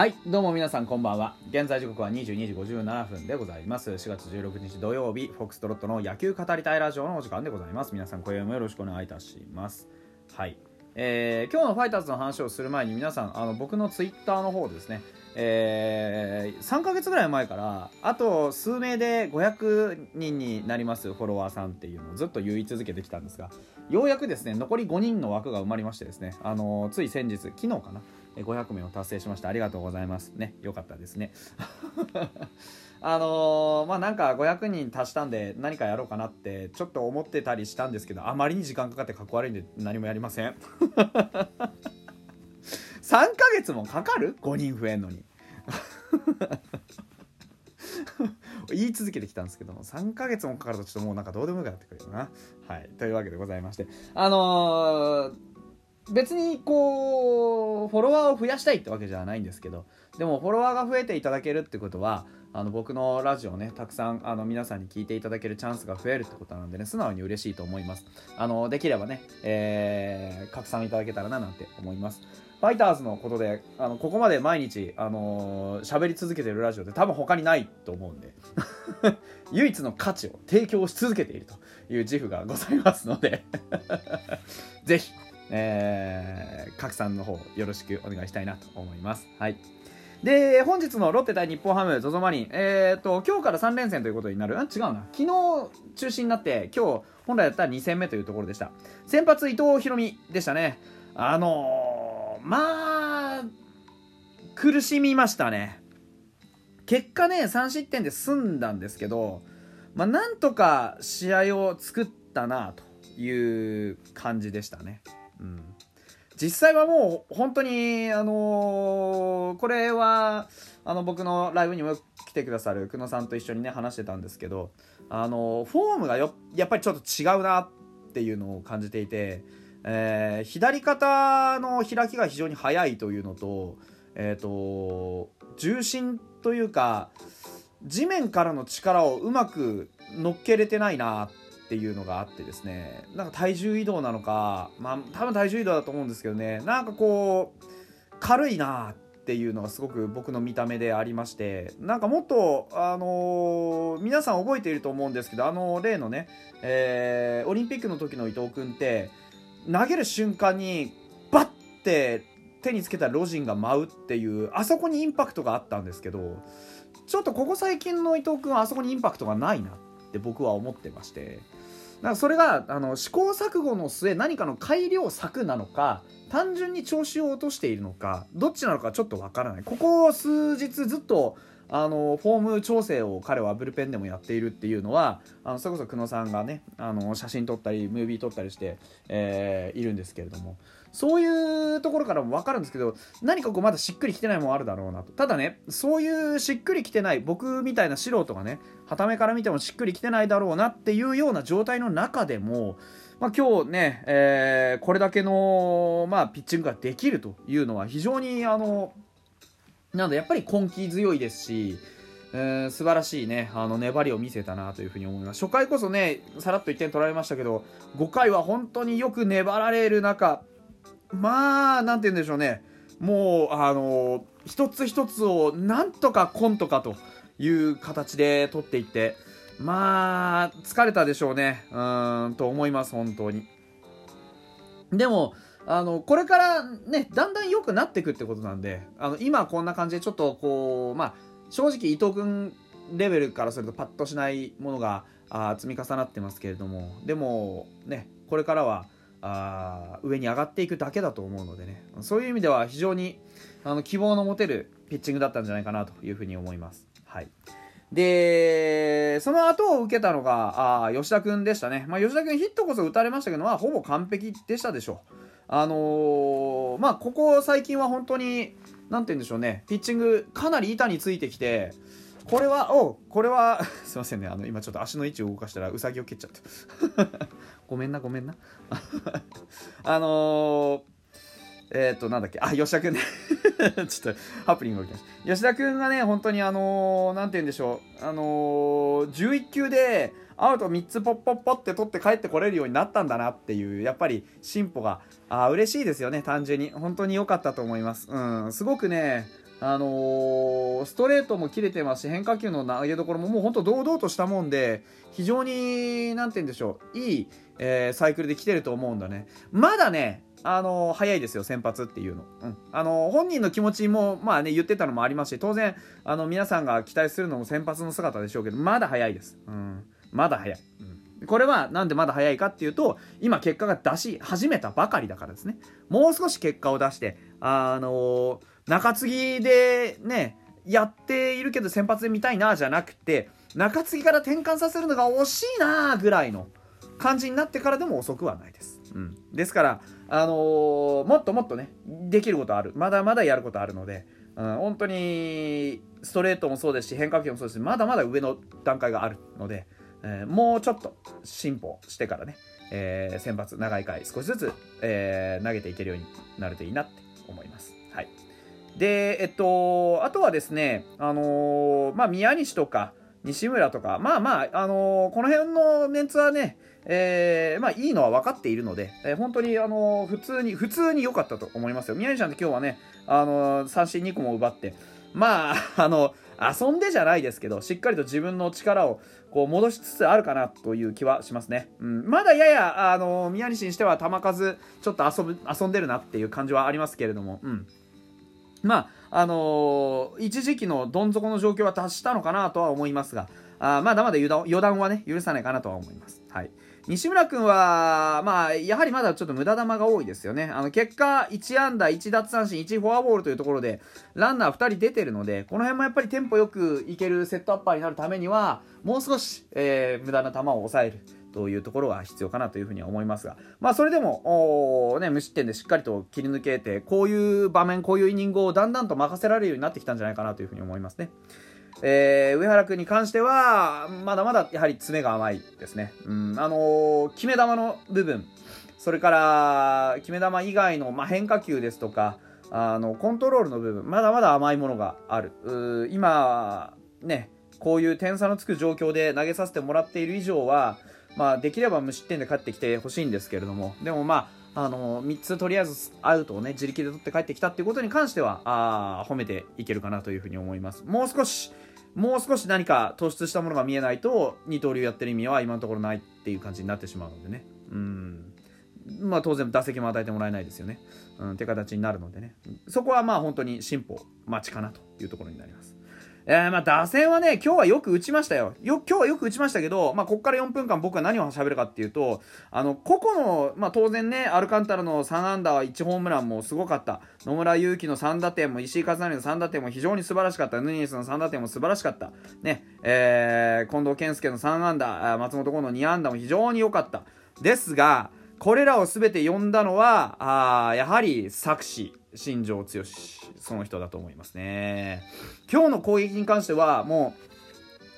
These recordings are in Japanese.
はいどうも皆さんこんばんは。現在時刻は22時57分でございます。4月16日土曜日フォックストロットの野球語りたいラジオのお時間でございます。皆さん今夜もよろしくお願いいたします。はい。えー、今日のファイターズの話をする前に皆さんあの僕のツイッターの方ですねえー、3ヶ月ぐらい前からあと数名で500人になりますフォロワーさんっていうのをずっと言い続けてきたんですがようやくですね残り5人の枠が埋まりましてですねあのつい先日昨日かな。500名を達成しました。ありがとうございます。ねよかったですね。あのー、まあなんか500人足したんで何かやろうかなってちょっと思ってたりしたんですけどあまりに時間かかってかっこ悪いんで何もやりません。3ヶ月もかかる ?5 人増えんのに。言い続けてきたんですけども3ヶ月もかかるとちょっともうなんかどうでもよくなってくるよな。はい。というわけでございまして。あのー別にこうフォロワーを増やしたいってわけじゃないんですけどでもフォロワーが増えていただけるってことはあの僕のラジオねたくさんあの皆さんに聞いていただけるチャンスが増えるってことなのでね素直に嬉しいと思います。あのできればね、えー、拡散いただけたらななんて思います。ファイターズのことであのここまで毎日あの喋、り続けてるラジオって多分他にないと思うんで 唯一の価値を提供し続けているという自負がございますので ぜひえー、拡散の方よろしくお願いしたいなと思います。はい。で、本日のロッテ対日本ハム ZOZO マリン、えっ、ー、と、今日から3連戦ということになる。あ、違うな。昨日中止になって、今日本来だったら2戦目というところでした。先発伊藤博美でしたね。あのー、まあ、苦しみましたね。結果ね、3失点で済んだんですけど、まあ、なんとか試合を作ったなという感じでしたね。うん、実際はもう本当にあのー、これはあの僕のライブにも来てくださる久野さんと一緒にね話してたんですけどあのー、フォームがよやっぱりちょっと違うなっていうのを感じていて、えー、左肩の開きが非常に速いというのと,、えーと重心というか地面からの力をうまく乗っけれてないなっっていうのがあってですねなんか体重移動なのかまあ多分体重移動だと思うんですけどねなんかこう軽いなっていうのがすごく僕の見た目でありましてなんかもっとあのー、皆さん覚えていると思うんですけどあの例のね、えー、オリンピックの時の伊藤君って投げる瞬間にバッて手につけたロジンが舞うっていうあそこにインパクトがあったんですけどちょっとここ最近の伊藤君はあそこにインパクトがないなって僕は思ってましてだからそれがあの試行錯誤の末何かの改良策なのか単純に調子を落としているのかどっちなのかちょっとわからない。ここ数日ずっとあのフォーム調整を彼はブルペンでもやっているっていうのはあのそれこそ久野さんがねあの写真撮ったりムービー撮ったりして、えー、いるんですけれども。そういうところからも分かるんですけど何かこうまだしっくりきてないもんあるだろうなと。ただねそういうしっくりきてない僕みたいな素人がねはためから見てもしっくりきてないだろうなっていうような状態の中でもまあ、今日ね、えー、これだけの、まあ、ピッチングができるというのは非常にあのなのでやっぱり根気強いですし、えー、素晴らしいね、あの粘りを見せたなというふうに思います。初回こそね、さらっと1点取られましたけど、5回は本当によく粘られる中、まあ、なんて言うんでしょうね、もう、あの、一つ一つをなんとかコントかという形で取っていって、まあ、疲れたでしょうね、うーん、と思います、本当に。でも、あのこれからねだんだん良くなっていくってことなんであの今こんな感じでちょっとこうまあ正直伊藤君レベルからするとパッとしないものがあ積み重なってますけれどもでもねこれからはあ上に上がっていくだけだと思うのでねそういう意味では非常にあの希望の持てるピッチングだったんじゃないかなというふうに思います。はいで、その後を受けたのが、あ吉田君でしたね。まあ、吉田君ヒットこそ打たれましたけど、まあ、ほぼ完璧でしたでしょう。あのー、まあ、ここ最近は本当に、なんて言うんでしょうね、ピッチング、かなり板についてきて、これは、おこれは すいませんね、あの、今ちょっと足の位置を動かしたら、うさぎを蹴っちゃった。ごめんな、ごめんな。あのーえっ、ー、と、なんだっけ、あ、吉田くんね。ちょっと、ハプニングが起きました。吉田くんがね、本当にあのー、なんて言うんでしょう、あのー、11球で、アウト3つポッポッポって取って帰ってこれるようになったんだなっていう、やっぱり進歩が、あ嬉しいですよね、単純に。本当に良かったと思います。うん、すごくね、あのー、ストレートも切れてますし変化球の投げどころももう本当堂々としたもんで非常に何て言うんでしょういい、えー、サイクルで来てると思うんだねまだねあの、早いですよ先発っていうの、うん。あの、本人の気持ちもまあね言ってたのもありますし当然あの皆さんが期待するのも先発の姿でしょうけどまだ早いです、うん、まだ早い、うん、これはなんでまだ早いかっていうと今結果が出し始めたばかりだからですね。もう少し結果を出してあの中継ぎでねやっているけど先発で見たいなじゃなくて中継ぎから転換させるのが惜しいなぐらいの感じになってからでも遅くはないです。うん、ですから、あのー、もっともっとねできることある。まだまだやることあるので、うん、本当にストレートもそうですし変化球もそうですしまだまだ上の段階があるので、えー、もうちょっと進歩してからね、えー、先発長い回少しずつ、えー、投げていけるようになるといいなって思います。はい。で、えっと、あとはですね、あの、まあ、宮西とか、西村とか、まあまあ、あのー、この辺のメンツはね、えー、まあいいのは分かっているので、えー、本当にあのー、普通に、普通に良かったと思いますよ。宮西さんって今日はね、あの三振2個も奪って、まあ、あの、遊んでじゃないですけど、しっかりと自分の力をこう戻しつつあるかなという気はしますね。うん、まだやや、あの宮西にしては球数、ちょっと遊ぶ遊んでるなっていう感じはありますけれども、うん。まあ、あのー、一時期のどん底の状況は達したのかなとは思いますが、あまだまだ予断はね、許さないかなとは思います。はい。西村君は、まあ、やはりまだちょっと無駄球が多いですよね。あの、結果、1安打、1奪三振、1フォアボールというところで、ランナー2人出てるので、この辺もやっぱりテンポよくいけるセットアッパーになるためには、もう少し、えー、無駄な球を抑える。というところは必要かなというふうには思いますが、まあ、それでも、ね、無失点でしっかりと切り抜けて、こういう場面、こういうイニングをだんだんと任せられるようになってきたんじゃないかなというふうに思いますね。えー、上原君に関しては、まだまだやはり詰めが甘いですね。うん、あのー、決め球の部分、それから決め球以外の、まあ、変化球ですとか、あのコントロールの部分、まだまだ甘いものがある。今、ね、こういう点差のつく状況で投げさせてもらっている以上は、まあ、できれば無失点で勝ってきてほしいんですけれども、でもまあ、あの3つとりあえずアウトをね自力で取って帰ってきたっていうことに関してはあ褒めていけるかなというふうに思います。もう少しもう少し何か突出したものが見えないと二刀流やってる意味は今のところないっていう感じになってしまうのでね。うん。まあ当然打席も与えてもらえないですよね、うん、って形になるのでね。そこはまあ本当に進歩待ちかなというところになります。えー、まあ打線はね、今日はよく打ちましたよ。よ、今日はよく打ちましたけど、まあこっから4分間僕は何を喋るかっていうと、あの、個々の、まあ当然ね、アルカンタラの3安打1ホームランもすごかった。野村祐希の3打点も、石井和成の3打点も非常に素晴らしかった。ヌニエスの3打点も素晴らしかった。ね、えー、近藤健介の3安打、松本剛の2安打も非常に良かった。ですが、これらを全て呼んだのは、あやはり作詞、新庄剛志。その人だと思いますね。今日の攻撃に関しては、も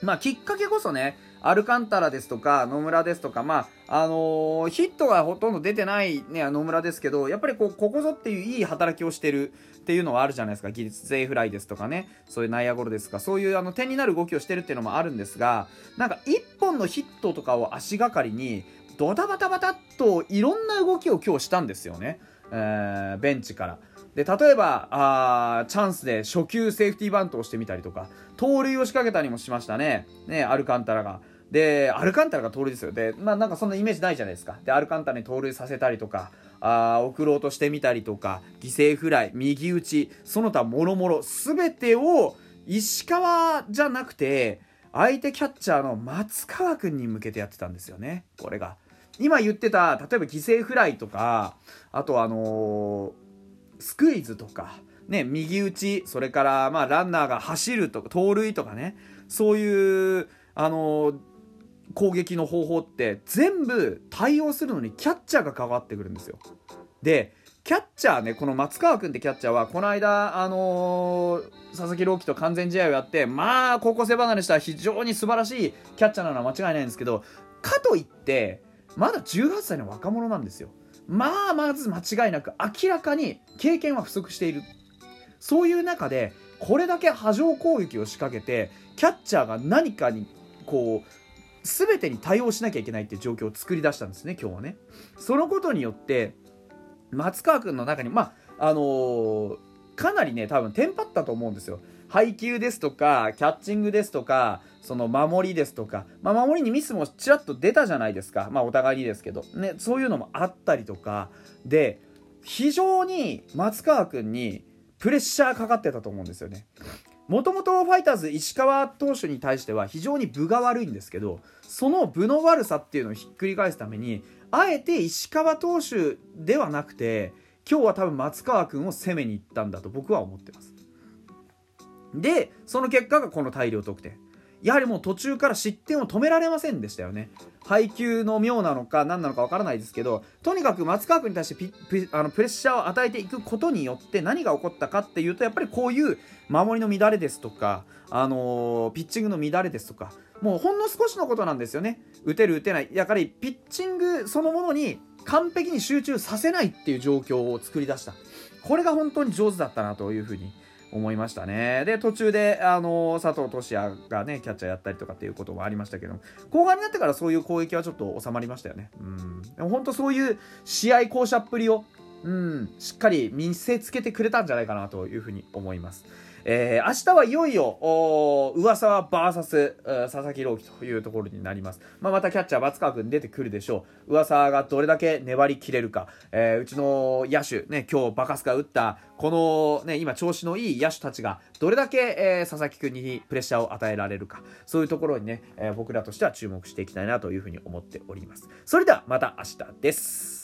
う、まあ、きっかけこそね、アルカンタラですとか、野村ですとか、まあ、あのー、ヒットがほとんど出てないね、野村ですけど、やっぱりこう、ここぞっていういい働きをしてるっていうのはあるじゃないですか。技術税フライですとかね、そういう内野ゴロですとか、そういうあの点になる動きをしてるっていうのもあるんですが、なんか一本のヒットとかを足がかりに、ドタバタバタっといろんな動きを今日したんですよね。えー、ベンチから。で例えばあチャンスで初球セーフティーバントをしてみたりとか盗塁を仕掛けたりもしましたねねアルカンタラが。でアルカンタラが盗塁ですよで、まあ、なんかそんなイメージないじゃないですかでアルカンタラに盗塁させたりとかあ送ろうとしてみたりとか犠牲フライ右打ちその他もろもろ全てを石川じゃなくて相手キャッチャーの松川君に向けてやってたんですよねこれが。今言ってた例えば犠牲フライとかあとあのースクイズとか、ね、右打ち、それから、まあ、ランナーが走るとか、盗塁とかね、そういう、あのー、攻撃の方法って全部対応するのにキャッチャーが関わってくるんですよ。で、キャッチャーね、この松川君ってキャッチャーは、この間、あのー、佐々木朗希と完全試合をやって、まあ、高校生離れした非常に素晴らしいキャッチャーなのは間違いないんですけど、かといって、まだ18歳の若者なんですよ。まあまず間違いなく明らかに経験は不足しているそういう中でこれだけ波状攻撃を仕掛けてキャッチャーが何かにこう全てに対応しなきゃいけないっていう状況を作り出したんですね今日はねそのことによって松川君の中にまああのー、かなりね多分テンパったと思うんですよ。配球ですとかキャッチングですとかその守りですとか、まあ、守りにミスもちらっと出たじゃないですか。まあお互いにですけど。ねそういうのもあったりとか。で非常に松川君にプレッシャーかかってたと思うんですよね。もともとファイターズ石川投手に対しては非常に分が悪いんですけどその分の悪さっていうのをひっくり返すためにあえて石川投手ではなくて今日は多分松川君を攻めに行ったんだと僕は思ってます。でその結果がこの大量得点。やはりもう途中から失点を止められませんでしたよね。配球の妙なのか何なのか分からないですけどとにかく松川君に対してピピあのプレッシャーを与えていくことによって何が起こったかっていうとやっぱりこういう守りの乱れですとか、あのー、ピッチングの乱れですとかもうほんの少しのことなんですよね打てる打てないやはりピッチングそのものに完璧に集中させないっていう状況を作り出したこれが本当に上手だったなというふうに思いましたね。で、途中で、あの佐藤俊也がね、キャッチャーやったりとかっていうこともありましたけど、後半になってからそういう攻撃はちょっと収まりましたよね。うん。でも本当そういう試合巧者っぷりを、うん、しっかり見せつけてくれたんじゃないかなというふうに思います。えー、明日はいよいよ、噂は VS 佐々木朗希というところになります。まあ、またキャッチャー松川君出てくるでしょう。噂がどれだけ粘りきれるか。えー、うちの野手、ね、今日バカスカ打った、このね、今調子のいい野手たちがどれだけ、えー、佐々木君にプレッシャーを与えられるか。そういうところにね、え、僕らとしては注目していきたいなというふうに思っております。それではまた明日です。